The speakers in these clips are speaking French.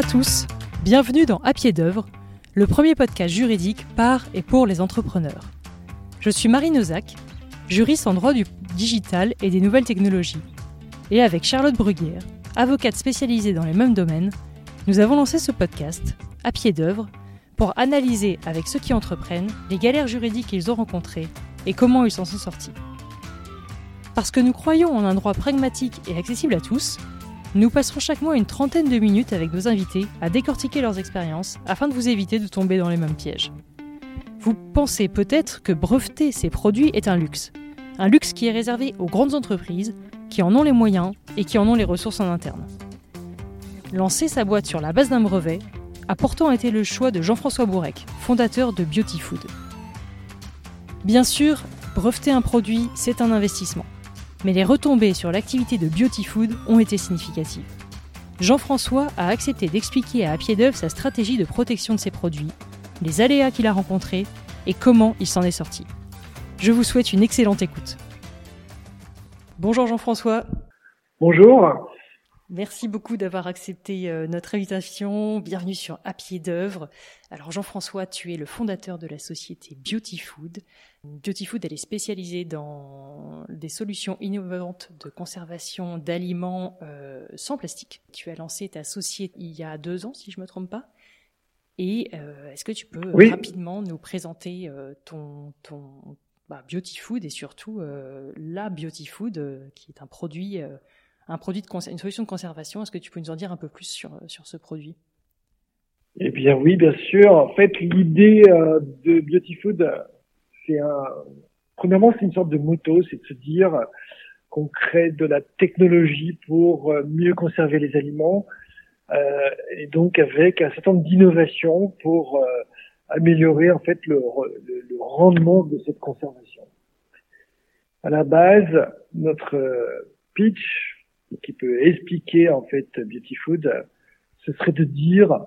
à tous, bienvenue dans À pied d'œuvre, le premier podcast juridique par et pour les entrepreneurs. Je suis Marine Ozac, juriste en droit du digital et des nouvelles technologies. Et avec Charlotte Bruguière, avocate spécialisée dans les mêmes domaines, nous avons lancé ce podcast, À pied d'œuvre, pour analyser avec ceux qui entreprennent les galères juridiques qu'ils ont rencontrées et comment ils s'en sont sortis. Parce que nous croyons en un droit pragmatique et accessible à tous, nous passerons chaque mois une trentaine de minutes avec nos invités à décortiquer leurs expériences afin de vous éviter de tomber dans les mêmes pièges. Vous pensez peut-être que breveter ces produits est un luxe. Un luxe qui est réservé aux grandes entreprises, qui en ont les moyens et qui en ont les ressources en interne. Lancer sa boîte sur la base d'un brevet a pourtant été le choix de Jean-François Bourrec, fondateur de Beauty Food. Bien sûr, breveter un produit, c'est un investissement mais les retombées sur l'activité de Beauty Food ont été significatives. Jean-François a accepté d'expliquer à pied d'œuvre sa stratégie de protection de ses produits, les aléas qu'il a rencontrés et comment il s'en est sorti. Je vous souhaite une excellente écoute. Bonjour Jean-François. Bonjour. Merci beaucoup d'avoir accepté euh, notre invitation. Bienvenue sur À pied d'œuvre. Alors Jean-François, tu es le fondateur de la société Beauty Food. Beauty Food, elle est spécialisée dans des solutions innovantes de conservation d'aliments euh, sans plastique. Tu as lancé ta société il y a deux ans, si je ne me trompe pas. Et euh, est-ce que tu peux rapidement nous présenter ton, ton bah, Beauty Food et surtout la Beauty Food, qui est un produit un produit de une solution de conservation. Est-ce que tu peux nous en dire un peu plus sur, sur ce produit? Eh bien oui, bien sûr. En fait, l'idée euh, de Beauty Food, c'est un... Premièrement, c'est une sorte de moto, c'est de se dire qu'on crée de la technologie pour euh, mieux conserver les aliments, euh, et donc avec un certain nombre d'innovations pour euh, améliorer en fait le, le, le, rendement de cette conservation. À la base, notre pitch qui peut expliquer en fait Beauty Food, ce serait de dire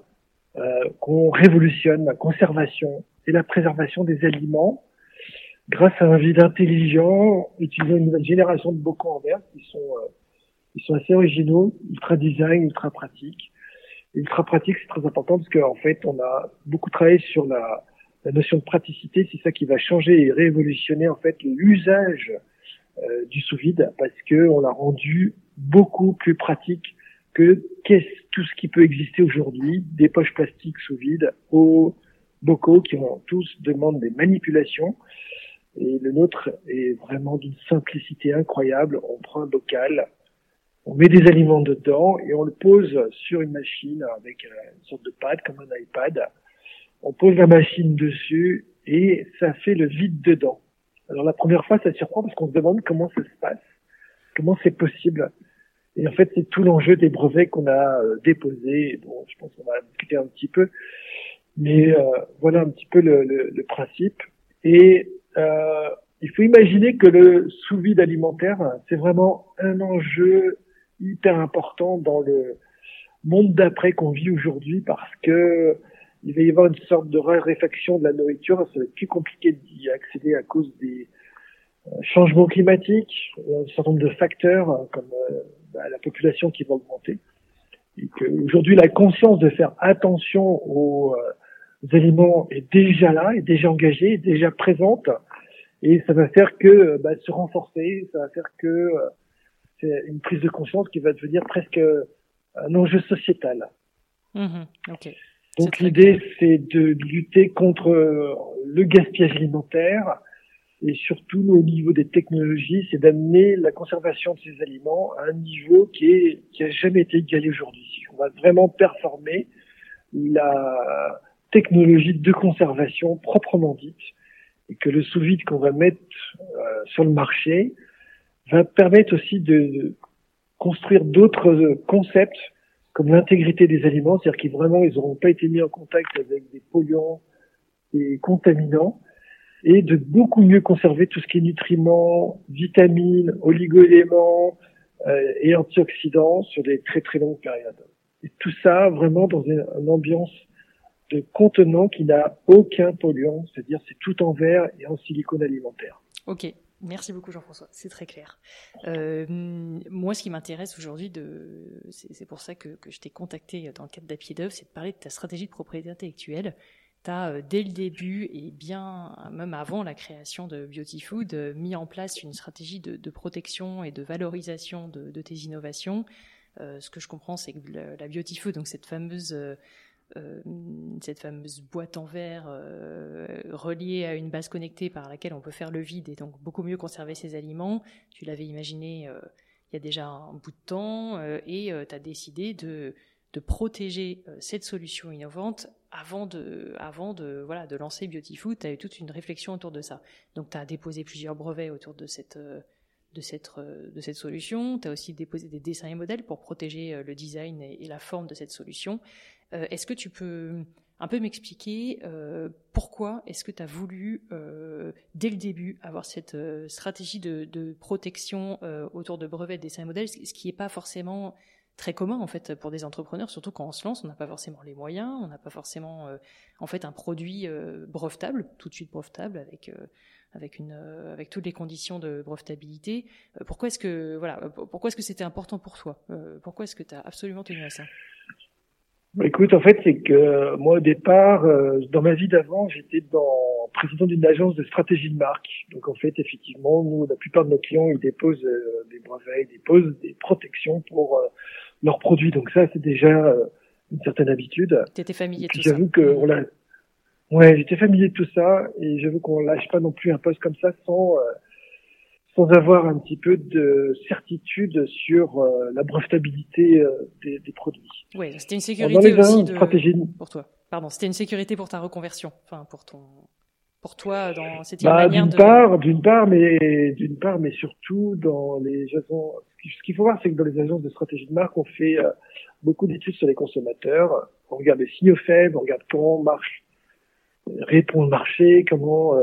euh, qu'on révolutionne la conservation et la préservation des aliments grâce à un vide intelligent, utilisant une nouvelle génération de bocaux en verre qui sont euh, sont assez originaux, ultra design, ultra pratiques. Ultra pratique, c'est très important parce qu'en fait, on a beaucoup travaillé sur la, la notion de praticité. C'est ça qui va changer et révolutionner en fait l'usage euh, du sous-vide parce que on l'a rendu beaucoup plus pratique que qu'est-ce, tout ce qui peut exister aujourd'hui, des poches plastiques sous vide aux bocaux qui ont tous demandent des manipulations. Et le nôtre est vraiment d'une simplicité incroyable. On prend un bocal, on met des aliments dedans et on le pose sur une machine avec une sorte de pad comme un iPad. On pose la machine dessus et ça fait le vide dedans. Alors la première fois, ça surprend parce qu'on se demande comment ça se passe, comment c'est possible. Et en fait, c'est tout l'enjeu des brevets qu'on a euh, déposés. Bon, je pense qu'on va discuter un petit peu. Mais euh, voilà un petit peu le, le, le principe. Et euh, il faut imaginer que le sous-vide alimentaire, c'est vraiment un enjeu hyper important dans le monde d'après qu'on vit aujourd'hui parce que il va y avoir une sorte de raréfaction de la nourriture. Ça va être plus compliqué d'y accéder à cause des euh, changements climatiques, un certain nombre de facteurs comme bah, la population qui va augmenter. Et qu'aujourd'hui, la conscience de faire attention aux, euh, aliments est déjà là, est déjà engagée, est déjà présente. Et ça va faire que bah, se renforcer, ça va faire que euh, c'est une prise de conscience qui va devenir presque un enjeu sociétal. Mmh Donc l'idée, c'est de lutter contre le gaspillage alimentaire, et surtout au niveau des technologies, c'est d'amener la conservation de ces aliments à un niveau qui est qui a jamais été égalé aujourd'hui. On va vraiment performer la technologie de conservation proprement dite et que le sous-vide qu'on va mettre euh, sur le marché va permettre aussi de construire d'autres concepts comme l'intégrité des aliments, c'est-à-dire qu'ils vraiment ils n'auront pas été mis en contact avec des polluants et contaminants et de beaucoup mieux conserver tout ce qui est nutriments, vitamines, oligoéléments euh, et antioxydants sur des très très longues périodes. Et tout ça vraiment dans une, ambiance de contenant qui n'a aucun polluant, c'est-à-dire c'est tout en verre et en silicone alimentaire. Ok, Merci beaucoup Jean-François, c'est très clair. Euh, moi, ce qui m'intéresse aujourd'hui, c'est pour ça que, je t'ai contacté dans le cadre d'Apied d'œuvre, c'est de parler de ta stratégie de propriété intellectuelle. Tu as, euh, dès le début, et bien même avant la création de Beauty Food, euh, mis en place une stratégie de, protection et de valorisation de, tes innovations. ce que je comprends, c'est que la, Beauty Food, donc cette fameuse cette fameuse boîte en verre euh, reliée à une base connectée par laquelle on peut faire le vide et donc beaucoup mieux conserver ses aliments. Tu l'avais imaginé euh, il y a déjà un bout de temps et tu as décidé de, de protéger cette solution innovante avant de, avant de, voilà, de lancer. Tu as eu toute une réflexion autour de ça. Donc tu as déposé plusieurs brevets autour de cette de cette, de cette solution. Tu as aussi déposé des dessins et modèles pour protéger le design et, la forme de cette solution. Euh, est-ce que tu peux un peu m'expliquer euh, pourquoi est-ce que tu as voulu, euh, dès le début, avoir cette stratégie de, protection autour de brevets, de dessins et modèles, ce qui n'est pas forcément très commun en fait pour des entrepreneurs, surtout quand on se lance, on n'a pas forcément les moyens, on n'a pas forcément en fait un produit brevetable, tout de suite brevetable avec avec une avec toutes les conditions de brevetabilité. pourquoi est-ce que voilà, pourquoi est-ce que c'était important pour toi? Pourquoi est-ce que tu as absolument tenu à ça? Écoute, en fait, c'est que moi, au départ, euh, dans ma vie d'avant, j'étais dans président d'une agence de stratégie de marque. Donc, en fait, effectivement, nous, la plupart de nos clients, ils déposent euh, des brevets, ils déposent des protections pour euh, leurs produits. Donc, ça, c'est déjà une certaine habitude. Tu étais familier de tout ça J'avoue que on l'a. Ouais, j'étais familier de tout ça, et j'avoue qu'on lâche pas non plus un poste comme ça sans sans avoir un petit peu de certitude sur euh, la brevetabilité euh, des, des, produits. Oui, c'était une sécurité aussi de... pour toi. Pardon, c'était une sécurité pour ta reconversion, enfin pour ton, pour toi dans cette bah, manière d'une part, d'une part, mais d'une part, mais surtout dans les agences. Ce qu'il faut voir, c'est que dans les agences de stratégie de marque, on fait euh, beaucoup d'études sur les consommateurs. On regarde les signaux faibles, on regarde comment marche, répond le marché, comment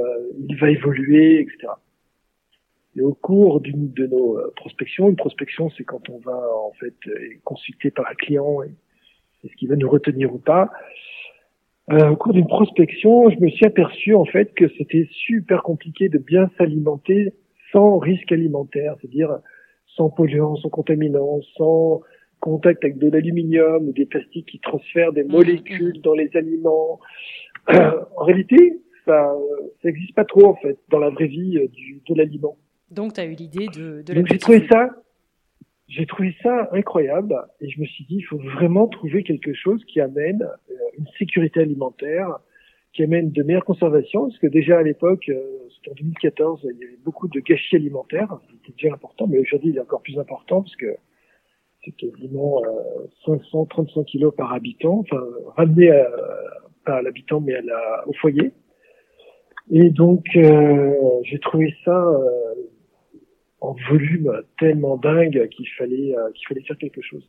il va évoluer, etc. Et au cours d'une de nos euh, prospections, une prospection, c'est quand on va en fait consulter par un client et, est-ce qu'il va nous retenir ou pas. Euh, au cours d'une prospection, je me suis aperçu en fait que c'était super compliqué de bien s'alimenter sans risque alimentaire, c'est-à-dire sans polluants, sans contaminants, sans contact avec de l'aluminium ou des plastiques qui transfèrent des mmh, molécules mmh. dans les aliments. en réalité, ça n'existe pas trop en fait dans la vraie vie euh, du, de l'aliment. Donc, tu as eu l'idée de, de Donc, j'ai trouvé ça, j'ai trouvé ça incroyable et je me suis dit, il faut vraiment trouver quelque chose qui amène euh, une sécurité alimentaire, qui amène de meilleures conservations, parce que déjà à l'époque, euh, c'était en 2014, il y avait beaucoup de gâchis alimentaires, c'était déjà important, mais aujourd'hui il est encore plus important parce que c'est quasiment euh, 500, kilos par habitant, enfin ramené à, pas à l'habitant mais à la, au foyer. Et donc euh, j'ai trouvé ça euh, en volume tellement dingue qu'il fallait euh, qu'il fallait faire quelque chose.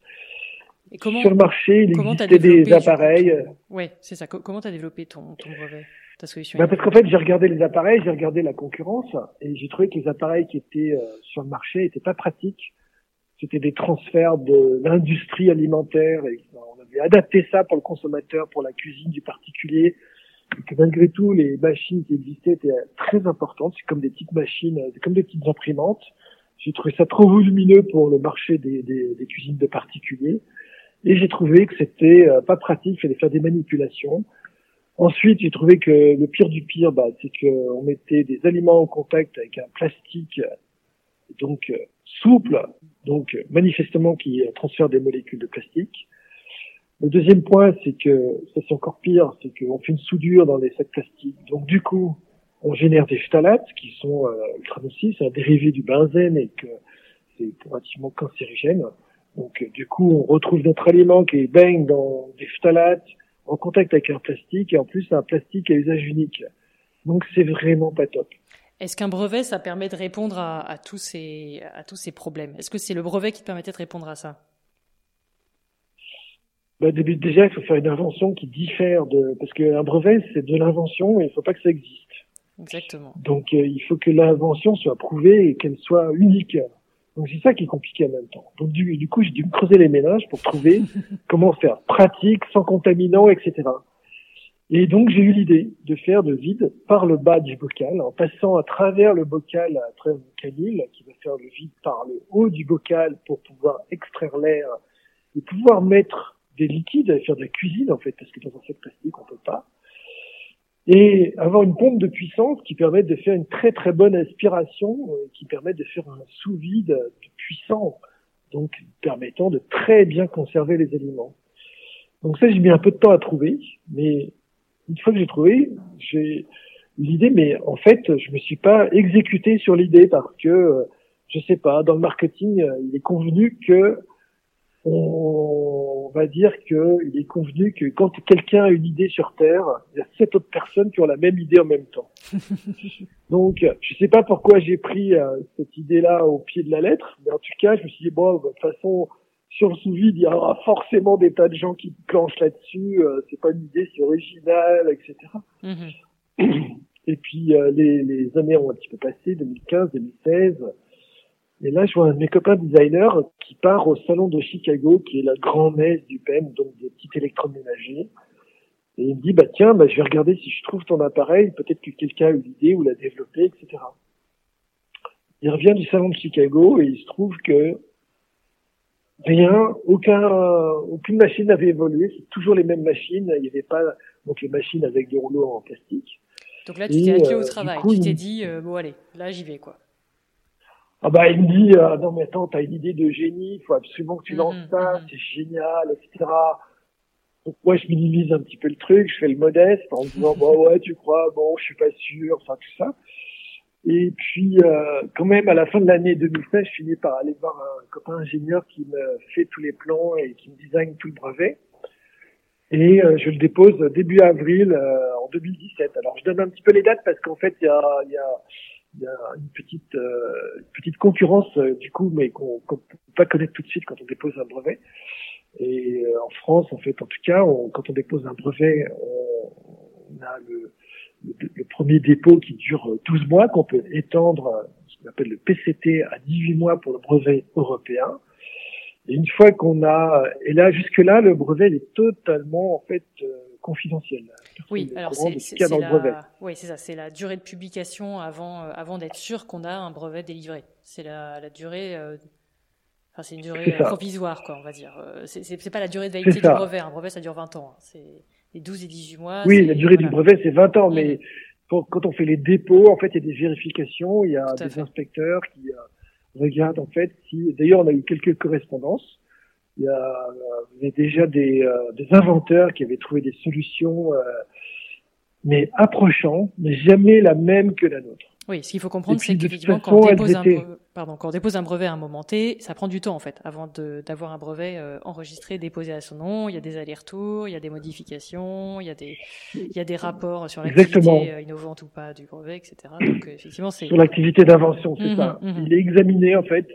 Et comment, Sur le marché, il existait des appareils. Oui, c'est ça. Comment tu as développé ton, ton brevet, ta solution ben Parce qu'en fait, j'ai regardé les appareils, j'ai regardé la concurrence, et j'ai trouvé que les appareils qui étaient euh, sur le marché étaient pas pratiques. C'était des transferts de l'industrie alimentaire, et on avait adapté ça pour le consommateur, pour la cuisine du particulier, et que malgré tout, les machines qui existaient étaient très importantes. C'est comme des petites machines, comme des petites imprimantes. J'ai trouvé ça trop volumineux pour le marché des, des, des cuisines de particuliers. Et j'ai trouvé que c'était euh, pas pratique, il fallait faire des manipulations. Ensuite, j'ai trouvé que le pire du pire, bah, c'est qu'on mettait des aliments en contact avec un plastique donc euh, souple, donc manifestement qui transfère des molécules de plastique. Le deuxième point, c'est que ça c'est encore pire, c'est qu'on fait une soudure dans les sacs plastiques. Donc du coup, on génère des phtalates qui sont euh, ultra nocifs, c'est un dérivé du benzène et que c'est relativement cancérigène. Donc euh, du coup, on retrouve notre aliment qui baigne dans des phtalates en contact avec un plastique et en plus un plastique à usage unique. Donc c'est vraiment pas top. Est-ce qu'un brevet, ça permet de répondre à, à, tous ces, à tous ces problèmes? Est-ce que c'est le brevet qui permettait de répondre à ça? Bah, Déjà, il faut faire une invention qui diffère de... Parce qu'un brevet, c'est de l'invention et il ne faut pas que ça existe. Exactement. Donc euh, il faut que l'invention soit prouvée et qu'elle soit unique. Donc c'est ça qui est compliqué en même temps. Donc du, du coup, j'ai dû me creuser les ménages pour trouver comment faire pratique, sans contaminants, etc. Et donc j'ai eu l'idée de faire de vide par le bas du bocal, en passant à travers le bocal, à travers le canil, qui va faire le vide par le haut du bocal pour pouvoir extraire l'air et pouvoir mettre des liquides, faire de la cuisine en fait, parce que dans un sac plastique on peut pas. Et avoir une pompe de puissance qui permet de faire une très très bonne aspiration, euh, qui permet de faire un sous-vide puissant, donc permettant de très bien conserver les aliments. Donc ça, j'ai mis un peu de temps à trouver, mais une fois que j'ai trouvé, j'ai l'idée, mais en fait, je me suis pas exécuté sur l'idée parce que, euh, je sais pas, dans le marketing, euh, il est convenu que on va dire qu'il est convenu que quand quelqu'un a une idée sur Terre, il y a sept autres personnes qui ont la même idée en même temps. Donc, je sais pas pourquoi j'ai pris euh, cette idée-là au pied de la lettre, mais en tout cas, je me suis dit, bon, de toute façon, sur le sous-vide, il y aura forcément des tas de gens qui planchent là-dessus. Euh, c'est pas une idée, c'est original, etc. Mm-hmm. Et puis euh, les, les, années ont un petit peu passé, 2015, 2016. Et là, je vois un de mes copains designers qui part au salon de Chicago, qui est la grande messe du PEM, donc des petits électroménagers. Et il me dit, bah tiens, bah, je vais regarder si je trouve ton appareil, peut-être que quelqu'un a eu l'idée ou l'a développé, etc. Il revient du salon de Chicago et il se trouve que Rien, aucun, aucune machine n'avait évolué. C'est toujours les mêmes machines. Il n'y avait pas donc les machines avec des rouleaux en plastique. Donc là, tu t'es au euh, travail. tu t'es dit euh, bon allez, là j'y vais quoi. Ah bah il me dit euh, non mais attends t'as une idée de génie, il faut absolument que tu lances mhm, ça, mhm. c'est génial, etc. Donc moi je minimise un petit peu le truc, je fais le modeste en disant bon ouais tu crois, bon je suis pas sûr, enfin tout ça. Et puis, euh, quand même, à la fin de l'année 2016, je finis par aller voir un copain ingénieur qui me fait tous les plans et qui me design tout le brevet. Et euh, je le dépose début avril euh, en 2017. Alors, je donne un petit peu les dates parce qu'en fait, il y a, y, a, y a, une petite, une petite concurrence du coup, mais qu'on ne peut pas connaître tout de suite quand on dépose un brevet. Et en France, en fait, en tout cas, quand on dépose un brevet, on, on a le le, premier dépôt qui dure 12 mois, qu'on peut étendre, ce qu'on appelle le PCT, à 18 mois pour le brevet européen. Et une fois qu'on a, et là jusque-là, le brevet est totalement en fait euh, confidentiel. Oui, alors c'est la, oui, c'est ça, c'est la durée de publication avant euh, avant d'être sûr qu'on a un brevet délivré. C'est la, la durée. Euh, enfin, c'est une durée provisoire, quoi, on va dire. C'est pas la durée de validité du brevet. Un brevet, ça dure 20 ans. Hein. C'est les 12 et 18 mois. Oui, la durée du brevet, c'est 20 ans, mais quand, on fait les dépôts, en fait, il y a des vérifications, il y a des inspecteurs qui euh, regardent, en fait, si... D'ailleurs, on a eu quelques correspondances. Il y a, euh, il y a déjà des, euh, des, inventeurs qui avaient trouvé des solutions, mais approchant, mais jamais la même que la nôtre. Oui, ce qu'il faut comprendre, c'est qu'effectivement, quand, on dépose un brevet, pardon, quand on dépose un brevet à un moment T, ça prend du temps en fait, avant d'avoir un brevet euh, enregistré, déposé à son nom. Il y a des allers-retours, il y a des modifications, il y a des, il y a des rapports sur l'activité euh, innovante ou pas du brevet, etc. Donc euh, effectivement, c'est sur l'activité d'invention, c'est mmh, ça. Mmh. Il est examiné en fait.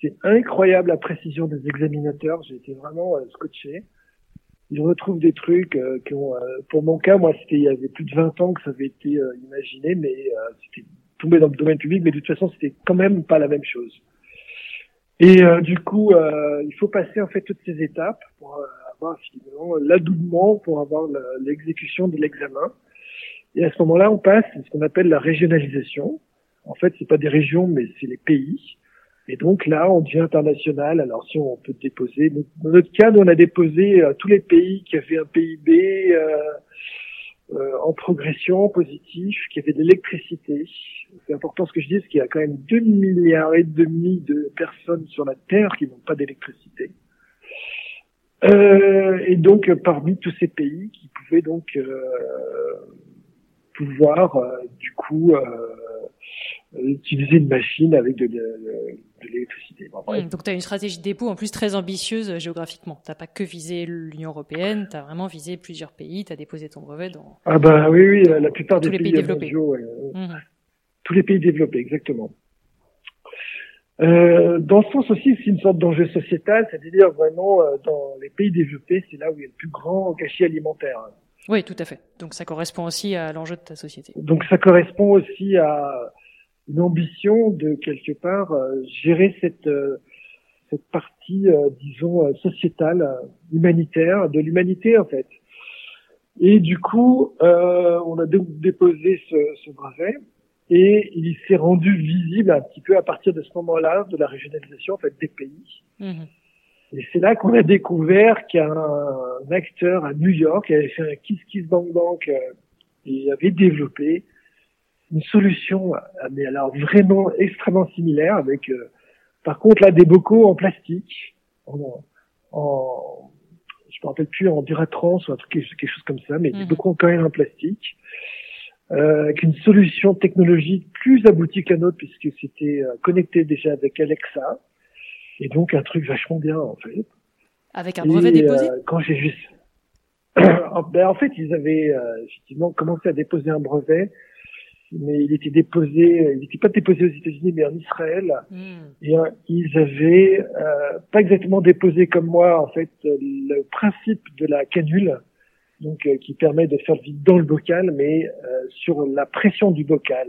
C'est incroyable la précision des examinateurs. J'ai été vraiment scotché ils retrouvent des trucs euh, qui ont, euh, pour mon cas, moi, c'était il y avait plus de 20 ans que ça avait été euh, imaginé, mais c'était tombé dans le domaine public, mais de toute façon, c'était quand même pas la même chose. Et du coup, il faut passer en fait toutes ces étapes pour avoir finalement l'adoubement, pour avoir l'exécution de l'examen. Et à ce moment-là, on passe ce qu'on appelle la régionalisation. En fait, c'est pas des régions, mais c'est les pays. Et donc là, on devient international. Alors si on peut déposer, dans notre cas, nous, on a déposé euh, tous les pays qui avaient un PIB euh, euh, en progression positif, qui avaient de l'électricité. C'est important ce que je dis, parce qu'il y a quand même 2 milliards et demi de personnes sur la Terre qui n'ont pas d'électricité. Euh, et donc parmi tous ces pays qui pouvaient donc pouvoir du coup utiliser une machine avec de, l'électricité. Mmh, donc tu as une stratégie de dépôt en plus très ambitieuse euh, géographiquement. Tu pas que visé l'Union européenne, tu as vraiment visé plusieurs pays, tu as déposé ton brevet dans... Ah bah oui, oui, la, plupart des pays, développés. Mmh. Tous les pays développés, exactement. Euh, dans ce sens aussi, c'est une sorte d'enjeu sociétal, c'est-à-dire vraiment euh, dans les pays développés, c'est là où il y a le plus grand gâchis alimentaire. Oui, tout à fait. Donc ça correspond aussi à l'enjeu de ta société. Donc ça correspond aussi à une ambition de quelque part euh, gérer cette euh, cette partie, euh, disons, sociétale, humanitaire, de l'humanité en fait. Et du coup, on a déposé ce, ce, brevet et il s'est rendu visible un petit peu à partir de ce moment-là de la régionalisation en fait des pays. Mmh. Et c'est là qu'on a découvert qu'un acteur à New York avait fait un Kiss Kiss Bank Bank euh, et avait développé une solution, mais alors vraiment extrêmement similaire avec, euh, par contre là des bocaux en plastique, en, en je me rappelle plus en Duratrans ou un truc quelque chose comme ça, mais des mhm. bocaux quand même en plastique, euh, avec une solution technologique plus aboutie que la nôtre puisque c'était euh, connecté déjà avec Alexa, et donc un truc vachement bien en fait. Avec un brevet déposé. Euh, quand j'ai juste, ben, en fait ils avaient effectivement commencé à déposer un brevet mais il était déposé, il n'était pas déposé aux États-Unis, mais en Israël. Hmm. Et euh, ils avaient euh, pas exactement déposé comme moi, en fait, le principe de la canule, donc euh, qui permet de faire le vide dans le bocal, mais euh, sur la pression du bocal.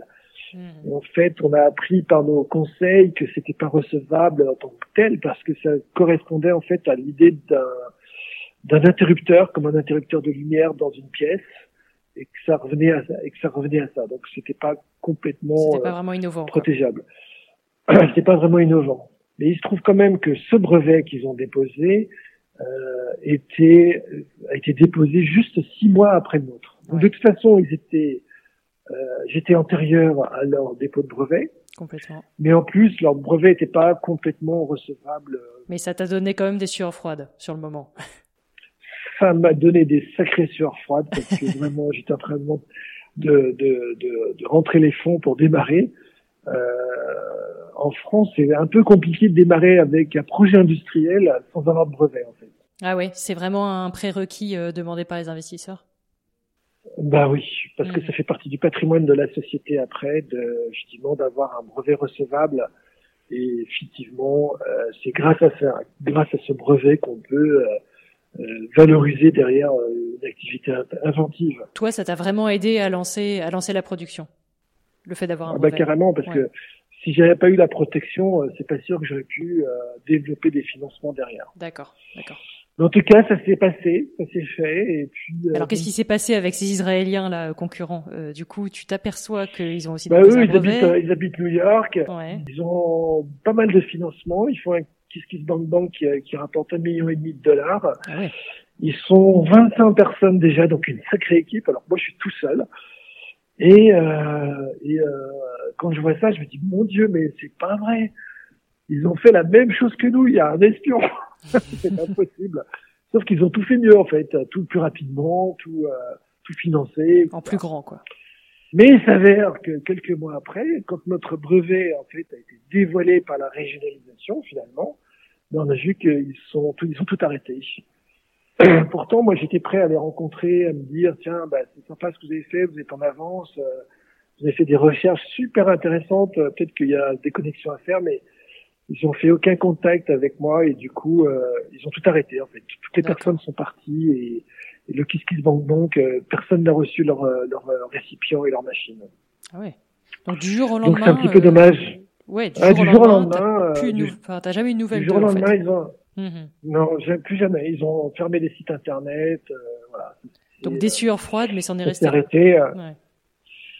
Hmm. En fait, on a appris par nos conseils que c'était pas recevable en tant que tel, parce que ça correspondait en fait à l'idée d'un d'un interrupteur, comme un interrupteur de lumière dans une pièce et que ça revenait à ça, et que ça revenait à ça. Donc c'était pas complètement pas vraiment innovant, protégeable. c'était pas vraiment innovant. Mais il se trouve quand même que ce brevet qu'ils ont déposé euh, était a été déposé juste six mois après le nôtre. Donc de toute façon, ils étaient euh, j'étais antérieur à leur dépôt de brevet. Complètement. Mais en plus, leur brevet n'était pas complètement recevable. Mais ça t'a donné quand même des sueurs froides sur le moment. ça m'a donné des sacrées sueurs froides parce que vraiment j'étais en train de, de, de, de, rentrer les fonds pour démarrer. Euh, en France, c'est un peu compliqué de démarrer avec un projet industriel sans avoir de brevet en fait. Ah oui, c'est vraiment un prérequis euh, demandé par les investisseurs. Bah oui, parce que mmh. ça fait partie du patrimoine de la société après, de, justement d'avoir un brevet recevable. Et effectivement, euh, c'est grâce à ça, grâce à ce brevet qu'on peut euh, euh, valoriser derrière euh, une activité inventive. Toi, ça t'a vraiment aidé à lancer, à lancer la production, le fait d'avoir un ah bah carrément, parce que si j'avais pas eu la protection, euh, c'est pas sûr que j'aurais pu développer des financements derrière. D'accord, d'accord. En tout cas, ça s'est passé, ça s'est fait, et puis. Alors, qu'est-ce qui s'est passé avec ces Israéliens là concurrents Du coup, tu t'aperçois qu'ils ont aussi. Bah eux, ils habitent, ils habitent New York. Ils ont pas mal de financement. Ils font un Kiss Bank Bank qui, qui rapporte un million et demi de dollars. Ah Ils sont 25 personnes déjà, donc une sacrée équipe. Alors moi, je suis tout seul. Et, euh, et euh, quand je vois ça, je me dis mon Dieu, mais c'est pas vrai. Ils ont fait la même chose que nous. Il y a un espion. c'est impossible. Sauf qu'ils ont tout fait mieux en fait, tout plus rapidement, tout euh, tout financé. En plus grand quoi. Mais il s'avère que quelques mois après, quand notre brevet en fait a été dévoilé par la régionalisation finalement, ben, on a vu qu'ils sont ils sont tout arrêtés. Pourtant, moi j'étais prêt à les rencontrer, à me dire tiens, bah, c'est sympa ce que vous avez fait, vous êtes en avance, euh, vous avez fait des recherches super intéressantes, euh, peut-être qu'il y a des connexions à faire, mais ils ont fait aucun contact avec moi et du coup euh, ils ont tout arrêté en fait. Toutes les personnes sont parties et et le Kiss Kiss Bank donc euh, personne n'a reçu leur, euh, leur, euh, récipient et leur machine. Ah ouais. Donc du jour au lendemain. Donc c'est un petit peu dommage. Ouais, du, ah, jour, au lendemain. T'as jamais eu une nouvelle. Du jour au lendemain, ils ont. Mhm. Non, plus jamais. Ils ont fermé les sites internet. voilà. Donc des sueurs froides, mais ça en est resté. Arrêté. Ouais.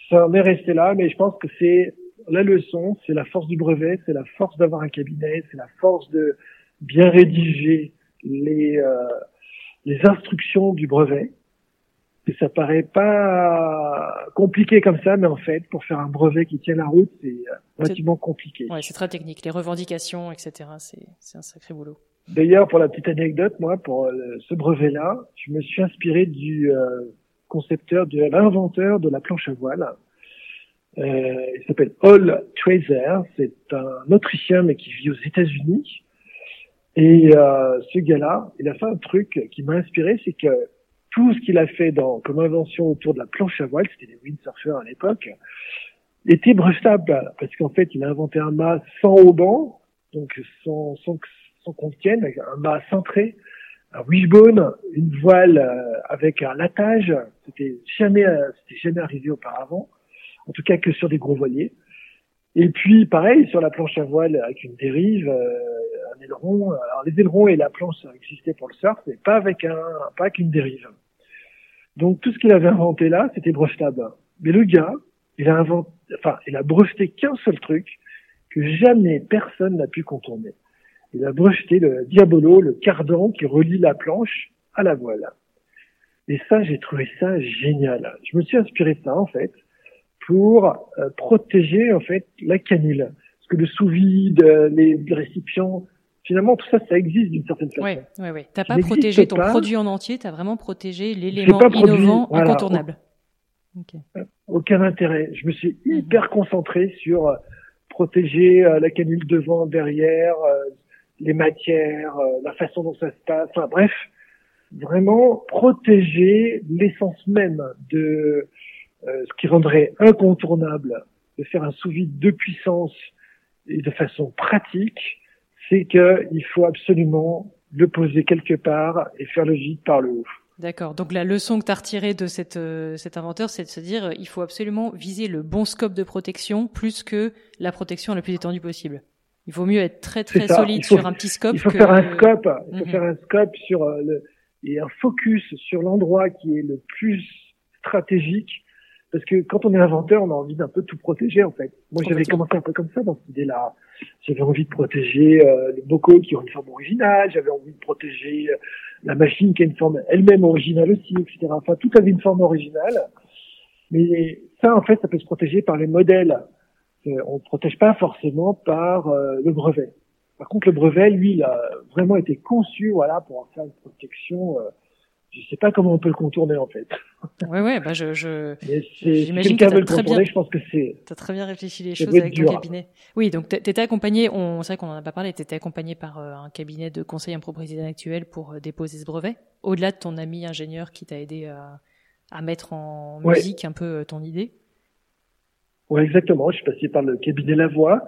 Ça en est resté là, mais je pense que c'est la leçon, c'est la force du brevet, c'est la force d'avoir un cabinet, c'est la force de bien rédiger les euh, les instructions du brevet. Et ça paraît pas compliqué comme ça, mais en fait, pour faire un brevet qui tient la route, c'est euh, relativement compliqué. Ouais, c'est très technique. Les revendications, etc., c'est, c'est un sacré boulot. D'ailleurs, pour la petite anecdote, moi, pour euh, ce brevet-là, je me suis inspiré du euh, concepteur, de l'inventeur de la planche à voile. Euh, il s'appelle Hall Tracer. C'est un Autrichien, mais qui vit aux États-Unis. Et euh, ce gars-là, il a fait un truc qui m'a inspiré, c'est que tout ce qu'il a fait dans, comme invention autour de la planche à voile, c'était des windsurfers à l'époque, était brevetable parce qu'en fait, il a inventé un mât sans haubans, donc sans, sans, sans qu'on tienne, un mât cintré, un wishbone, une voile euh, avec un latage. C'était jamais, euh, c'était jamais arrivé auparavant. En tout cas que sur des gros voiliers. Et puis, pareil, sur la planche à voile avec une dérive, euh, un aileron. Alors, les ailerons et la planche existaient pour le surf, mais pas avec un, pas avec une dérive. Donc tout ce qu'il avait inventé là, c'était brevetable. Mais le gars, il a breveté qu'un seul truc que jamais personne n'a pu contourner. Il a breveté le diabolo, le cardan qui relie la planche à la voile. Et ça, j'ai trouvé ça génial. Je me suis inspiré de ça, en fait, pour euh, protéger, en fait, la canule. Parce que le sous-vide, euh, les récipients, finalement, tout ça, ça existe d'une certaine façon. Oui, oui, oui. T'as pas protégé ton produit en entier, tu as vraiment protégé l'élément innovant, incontournable. Aucun intérêt. Je me suis mhm. hyper concentré sur euh, protéger la canule devant, derrière, les matières, la façon dont ça se passe. Enfin, bref, vraiment protéger l'essence même de euh, ce qui rendrait incontournable de faire un sous-vide de puissance et de façon pratique, c'est qu'il faut absolument le poser quelque part et faire le vide par le haut. D'accord. Donc la leçon que tu as retirée de cette, euh, cet inventeur, c'est de se dire euh, il faut absolument viser le bon scope de protection plus que la protection la plus étendue possible. Il vaut mieux être très très solide sur un petit scope. Il faut faire un scope. Il faut mhm. faire un scope sur le, et un focus sur l'endroit qui est le plus stratégique. Parce que quand on est inventeur, on a envie d'un peu tout protéger en fait. Moi, j'avais commencé un peu comme ça dans cette idée-là. J'avais envie de protéger euh, les bocaux qui ont une forme originale. J'avais envie de protéger euh, la machine qui a une forme elle-même originale aussi, etc. Enfin, tout avait une forme originale. Mais ça, en fait, ça peut se protéger par les modèles. Euh, on ne protège pas forcément par euh, le brevet. Par contre, le brevet, lui, il a vraiment été conçu, voilà, pour en faire une protection. Euh, je sais pas comment on peut le contourner en fait. Oui, ouais, bah je, je j'imagine que tu très bien. Je pense que c'est. T'as très bien réfléchi les choses avec ton cabinet. Oui, donc t'étais accompagné. On, c'est vrai qu'on en a pas parlé. T'étais accompagné par euh, un cabinet de conseil en propriété intellectuelle pour euh, déposer ce brevet. Au-delà de ton ami ingénieur qui t'a aidé à, à mettre en musique un peu ton idée. Oui, exactement. Je suis passé par le cabinet Lavoie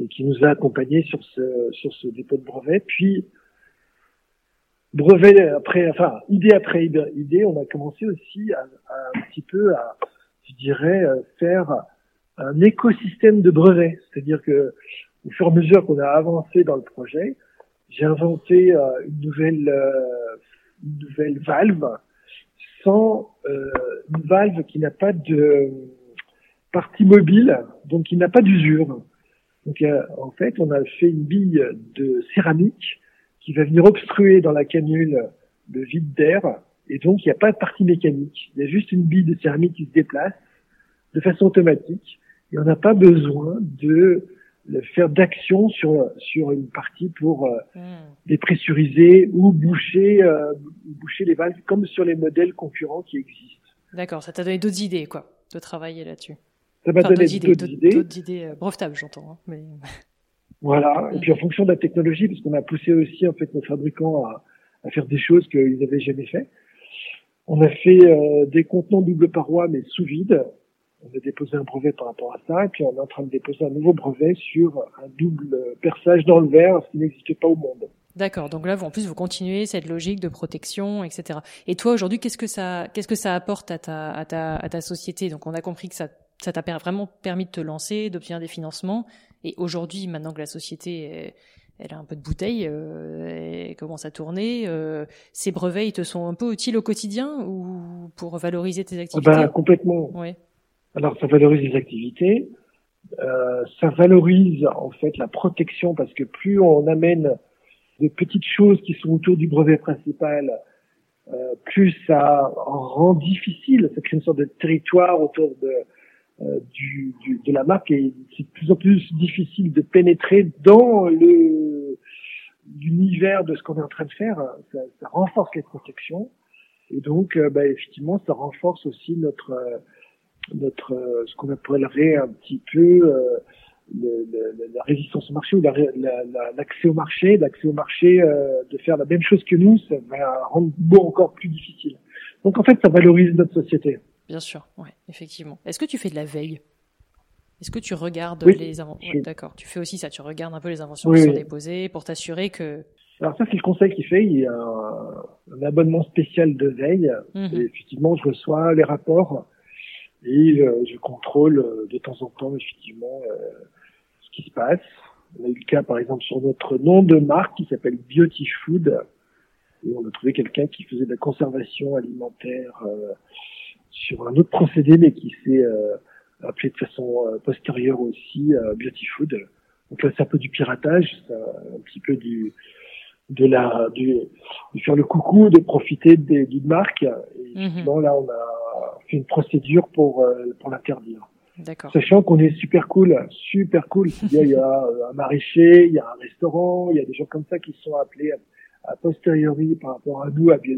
et qui nous a accompagnés sur ce, sur ce dépôt de brevet. Puis, brevet après, enfin, idée après idée, on a commencé aussi à, un petit peu à, je dirais, euh, faire un écosystème de brevets. C'est-à-dire que, au fur et à mesure qu'on a avancé dans le projet, j'ai inventé euh, une nouvelle, euh, une nouvelle valve sans une valve qui n'a pas de partie mobile, donc qui n'a pas d'usure. Donc en fait, on a fait une bille de céramique qui va venir obstruer dans la canule le vide d'air, et donc il n'y a pas de partie mécanique. Il y a juste une bille de céramique qui se déplace de façon automatique, et on n'a pas besoin de faire d'action sur sur une partie pour euh, hmm. dépressuriser ou boucher euh, boucher les valves comme sur les modèles concurrents qui existent. D'accord, ça t'a donné d'autres idées quoi, de travailler là-dessus. Ça m'a donné d'autres idées. D'autres idées euh, brevetables, j'entends. Hein, mais... Voilà. Et puis en fonction de la technologie, parce qu'on a poussé aussi en fait nos fabricants à, à faire des choses qu'ils n'avaient jamais fait. On a fait euh, des contenants double paroi mais sous vide. On a déposé un brevet par rapport à ça, et puis on est en train de déposer un nouveau brevet sur un double perçage dans le verre, ce qui n'existait pas au monde. D'accord. Donc là, en plus, vous continuez cette logique de protection, etc. Et toi, aujourd'hui, qu'est-ce que ça, qu'est-ce que ça apporte à ta, à ta, à ta société? Donc, on a compris que ça ça t'a vraiment permis de te lancer, d'obtenir des financements. Et aujourd'hui, maintenant que la société, elle a un peu de bouteille, euh, elle commence à tourner, euh, ces brevets, ils te sont un peu utiles au quotidien ou pour valoriser tes activités ben, Complètement. Oui. Alors, ça valorise les activités. Euh, ça valorise en fait la protection parce que plus on amène des petites choses qui sont autour du brevet principal, euh, plus ça rend difficile, ça crée une sorte de territoire autour de, euh, du, du, de la marque et c'est de plus en plus difficile de pénétrer dans le l'univers de ce qu'on est en train de faire. Ça, ça renforce les protections et donc euh, bah, effectivement ça renforce aussi notre euh, notre ce qu'on appellerait un petit peu le, le, la résistance au marché ou l'accès la, au marché, l'accès au marché, de faire la même chose que nous, ça va rendre beau encore plus difficile. Donc en fait, ça valorise notre société. Bien sûr, ouais, effectivement. Est-ce que tu fais de la veille? Est-ce que tu regardes les inventions D'accord, tu fais aussi ça, tu regardes un peu les inventions qui sont déposées pour t'assurer que... Alors ça, c'est le conseil qui fait. Il y a un, abonnement spécial de veille. Mhm. Et effectivement, je reçois les rapports et euh, je contrôle euh, de temps en temps, effectivement, euh, ce qui se passe. On a eu le cas, par exemple, sur notre nom de marque qui s'appelle Beauty Food. Et on a trouvé quelqu'un qui faisait de la conservation alimentaire euh, sur un autre procédé, mais qui s'est euh, appelé de façon euh, postérieure aussi euh, Beauty Food. Donc là, c'est un peu du piratage, c'est un petit peu du de la du, de faire le coucou, de profiter d'une marque. Et Mhm. là, on a fait une procédure pour euh, pour l'interdire. Sachant qu'on est super cool, super cool. Il y a euh, un maraîcher, il y a un restaurant, il y a des gens comme ça qui sont appelés à, à posteriori par rapport à nous, à, qui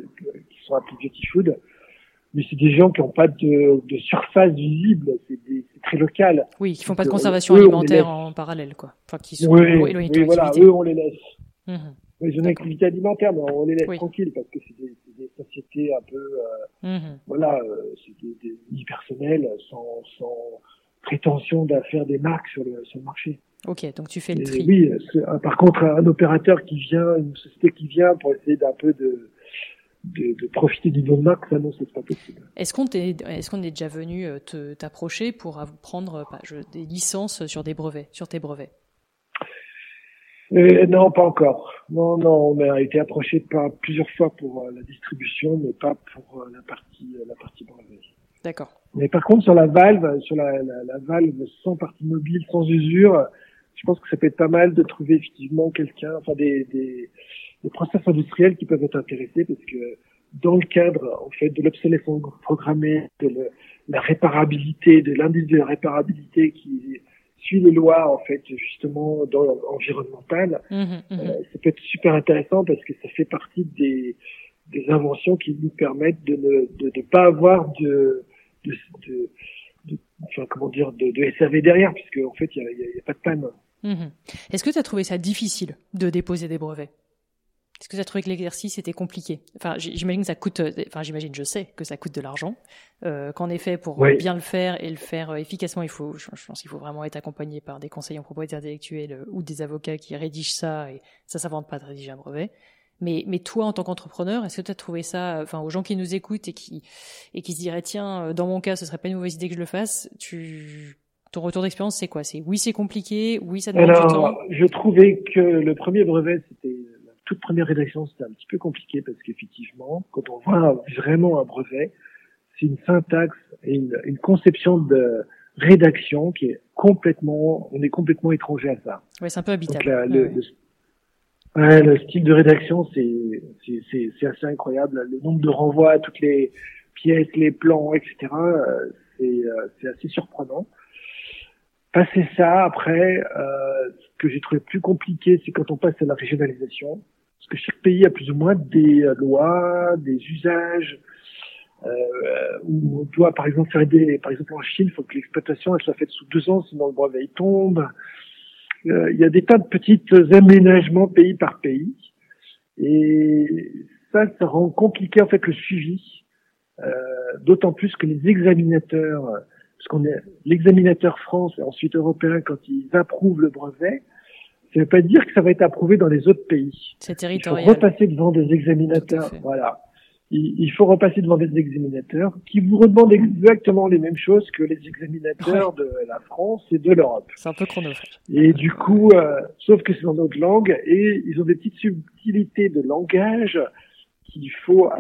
sont appelés beauty food. Mais c'est des gens qui n'ont pas de, de surface visible, c'est très local. Oui, qui font pas de conservation eux, alimentaire en parallèle, quoi. Enfin, qui sont Oui, éloignés de oui, ton voilà, eux, on les laisse. Mhm. Ils ont une activité alimentaire, mais on les laisse Oui. tranquilles parce que c'est des, sociétés un peu, euh, Mhm. voilà, euh, c'est des, des unipersonnelles sans, sans prétention de faire des marques sur le, sur le marché. Ok, donc tu fais le Et tri. oui, par contre, un opérateur qui vient, une société qui vient pour essayer d'un peu de, de, de profiter du de marque, ça non, c'est pas possible. Est-ce qu'on t'est, est-ce qu'on est déjà venu euh, te, t'approcher pour prendre bah, je- des licences sur des brevets, sur tes brevets? Euh, non, pas encore. Non, non, on a été approché par plusieurs fois pour euh, la distribution, mais pas pour euh, la partie, la partie brevet. D'accord. Mais par contre, sur la valve, sur la, la, la valve sans partie mobile, sans usure, je pense que ça peut être pas mal de trouver effectivement quelqu'un, enfin des, des, des process industriels qui peuvent être intéressés parce que dans le cadre, en fait, de l'obsolescence programmée, de le- la réparabilité, de l'indice de réparabilité qui suit les lois, en fait, justement, dans environnementales, Mhm, mhm. euh, ça peut être super intéressant parce que ça fait partie des, des inventions qui nous permettent de ne de, de pas avoir de, de, de, de- enfin, comment dire de, de SAV derrière puisque en fait il y a, il y a- il y a pas de panne. Est-ce que tu as trouvé ça difficile de déposer des brevets? Est-ce que tu as trouvé que l'exercice était compliqué? Enfin, j'imagine que ça coûte, euh, enfin j'imagine, je sais que ça coûte de l'argent, euh, qu'en effet pour euh, Oui. bien le faire et le faire euh, efficacement, il faut, je, pense qu'il faut vraiment être accompagné par des conseillers en propriété intellectuelle ou des avocats qui rédigent ça et ça s'invente pas de rédiger un brevet. Mais, mais toi, en tant qu'entrepreneur, est-ce que tu as trouvé ça, enfin, aux gens qui nous écoutent et qui, et qui se diraient, tiens, dans mon cas, ce serait pas une mauvaise idée que je le fasse, tu, ton retour d'expérience, c'est quoi? C'est oui, c'est compliqué, oui, ça demande du temps. Alors je trouvais que le premier brevet c'était toute première rédaction c'était un petit peu compliqué parce qu'effectivement quand on voit vraiment un brevet c'est une syntaxe et une, une conception de rédaction qui est complètement on est complètement étranger à ça. Ouais, c'est un peu Donc habitable. la- Ouais, le, ouais. le- ouais, le style de rédaction, c'est c'est- c'est c'est assez incroyable. Le nombre de renvois à toutes les pièces, les plans, etc. C'est euh, c'est assez surprenant. Passer ça, après, euh, ce que j'ai trouvé plus compliqué, c'est quand on passe à la régionalisation. Parce que chaque pays a plus ou moins des euh, lois, des usages, euh, où on doit par exemple faire des, par exemple en Chine, il faut que l'exploitation elle soit faite sous deux ans, sinon le brevet il tombe. Euh, il y a des tas de petits aménagements pays par pays, et ça, ça rend compliqué en fait le suivi. Euh, D'autant plus que les examinateurs, parce qu'on est l'examinateur France et ensuite européen, quand ils approuvent le brevet, ça ne veut pas dire que ça va être approuvé dans les autres pays. C'est Il faut territorial. repasser devant des examinateurs. Voilà. Il, il faut repasser devant des examinateurs qui vous redemandent exactement les mêmes choses que les examinateurs de la France et de l'Europe. C'est un peu chronophage. Et du coup, euh, sauf que c'est dans notre langue et ils ont des petites subtilités de langage qu'il faut euh,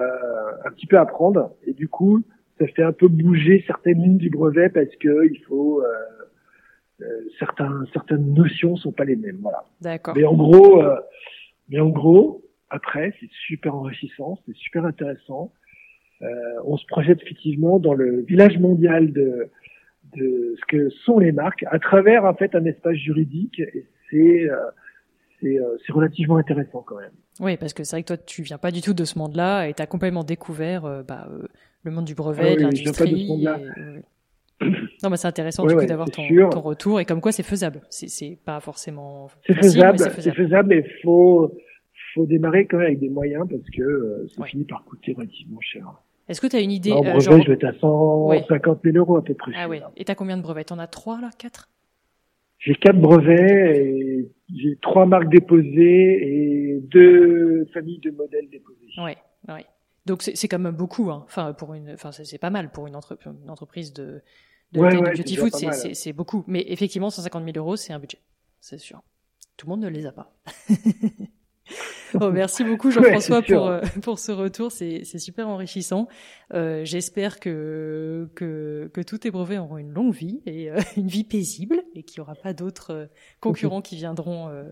un petit peu apprendre. Et du coup, ça fait un peu bouger certaines lignes du brevet parce que il faut euh, certains certaines notions sont pas les mêmes. Voilà. D'accord. Mais en gros, euh, mais en gros, après, c'est super enrichissant, c'est super intéressant. Euh, on se projette effectivement dans le village mondial de, de ce que sont les marques à travers en fait un espace juridique et c'est euh, c'est euh, c'est relativement intéressant quand même. Oui, parce que c'est vrai que toi, tu viens pas du tout de ce monde-là et tu as complètement découvert euh, bah, euh, le monde du Ah brevet, de oui, je viens pas de ce l'industrie. monde-là. et-. Non, mais c'est intéressant Ouais, ouais, d'avoir ton, retour et comme quoi c'est faisable. C'est- pas forcément C'est faisable, c'est faisable. mais faut faut démarrer quand même avec des moyens parce que euh, ça Ouais. finit par coûter relativement cher. Est-ce que tu as une idée en euh, brevet, genre... je vais être à 150 000 euros à peu près. Ah ouais. Et t'as combien de brevets? T'en as trois là? Quatre? J'ai quatre brevets et j'ai trois marques déposées et deux familles de modèles déposés. Ouais, ouais. Donc c'est quand même beaucoup. Hein. Enfin, pour une, enfin c'est pas mal pour une, entre- une entreprise de, de, Ouais, ouais, beauty food. C'est beaucoup. Mais effectivement, 150 000 euros, c'est un budget. C'est sûr. Tout le monde ne les a pas. Oh, merci beaucoup Jean-François pour, euh, pour ce retour, c'est super enrichissant. Euh, J'espère que, que, que tous tes brevets auront une longue vie et euh, une vie paisible et qu'il n'y aura pas d'autres euh, concurrents qui viendront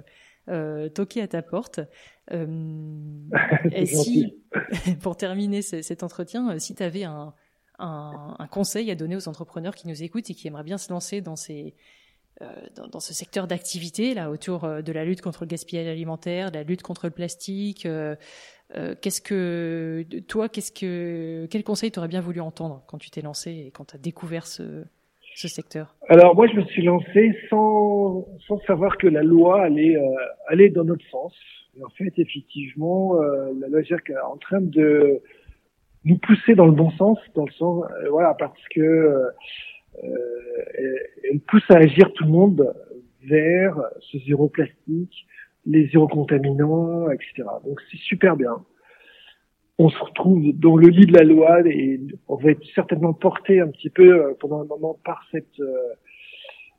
euh, toquer à ta porte. et si, pour terminer cet entretien, si tu avais un, un, conseil à donner aux entrepreneurs qui nous écoutent et qui aimeraient bien se lancer dans ces euh, dans, ce secteur d'activité là autour euh, de la lutte contre le gaspillage alimentaire, de la lutte contre le plastique. Euh, qu'est-ce que toi, qu'est-ce que quel conseil t'aurais bien voulu entendre quand tu t'es lancé et quand tu as découvert ce, ce secteur? Alors moi, je me suis lancé sans sans savoir que la loi allait allait dans notre sens. En fait, effectivement, la loi est en train de nous pousser dans le bon sens, dans le sens voilà parce que euh, elle pousse à agir tout le monde vers ce zéro plastique, les zéro contaminants, etc. Donc c'est super bien. On se retrouve dans le lit de la loi et on va être certainement porté un petit peu euh, pendant un moment par cette euh,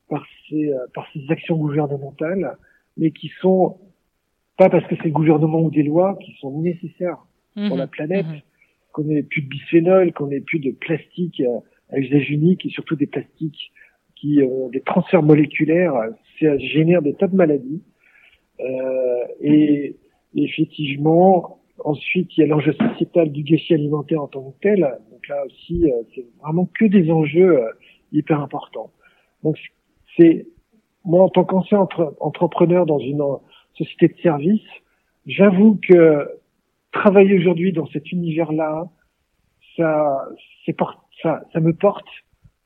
par ces par ces actions gouvernementales, mais qui sont pas parce que c'est le gouvernement ou des lois qui sont nécessaires pour la mmh planète, mmh qu'on ait plus de bisphénol, qu'on ait plus de plastique à usage unique et surtout des plastiques qui ont des transferts moléculaires, ça génère des tas de maladies. Euh, et, effectivement, ensuite, il y a l'enjeu sociétal du gâchis alimentaire en tant que tel. Donc là aussi, euh, c'est vraiment que des enjeux euh, hyper importants. Donc c'est moi en tant qu'ancien entre, entrepreneur dans une société de service, j'avoue que travailler aujourd'hui dans cet univers-là, ça, ça, ça me porte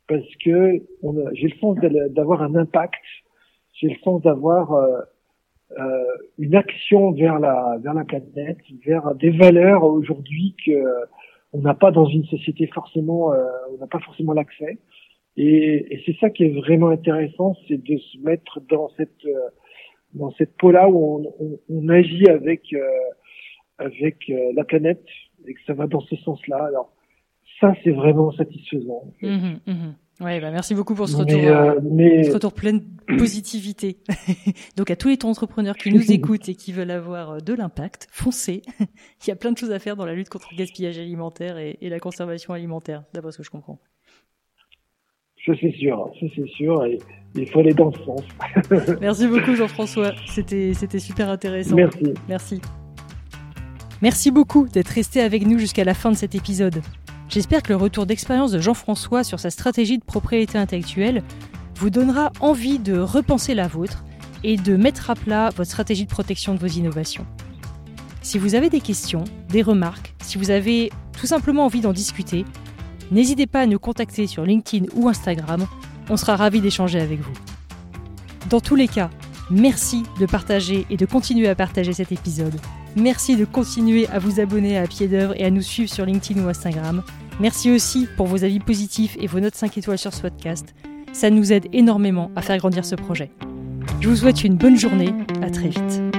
parce que j'ai le sens d'avoir un impact, j'ai le sens d'avoir euh, euh, une action vers la vers la planète, vers des valeurs aujourd'hui que on n'a pas dans une société forcément, euh, on n'a pas forcément l'accès. Et, et c'est ça qui est vraiment intéressant, c'est de se mettre dans cette euh, dans cette peau-là où on, on, on, agit avec euh, avec la planète et que ça va dans ce sens-là. Alors ça, c'est vraiment satisfaisant. Mmh, mmh. Ouais, bah merci beaucoup pour ce retour, euh, mais... ce retour plein de positivité. Donc à tous les entrepreneurs qui nous écoutent et qui veulent avoir euh, de l'impact, foncez. Il y a plein de choses à faire dans la lutte contre le gaspillage alimentaire et, et la conservation alimentaire, d'après ce que je comprends. Ça c'est sûr, ça c'est sûr, et il faut aller dans ce sens. merci beaucoup Jean-François, c'était c'était super intéressant. Merci. Merci. Merci beaucoup d'être resté avec nous jusqu'à la fin de cet épisode. J'espère que le retour d'expérience de Jean-François sur sa stratégie de propriété intellectuelle vous donnera envie de repenser la vôtre et de mettre à plat votre stratégie de protection de vos innovations. Si vous avez des questions, des remarques, si vous avez tout simplement envie d'en discuter, n'hésitez pas à nous contacter sur LinkedIn ou Instagram, on sera ravis d'échanger avec vous. Dans tous les cas, merci de partager et de continuer à partager cet épisode. Merci de continuer à vous abonner à Pied d'œuvre et à nous suivre sur LinkedIn ou Instagram. Merci aussi pour vos avis positifs et vos notes 5 étoiles sur ce podcast. Ça nous aide énormément à faire grandir ce projet. Je vous souhaite une bonne journée, à très vite.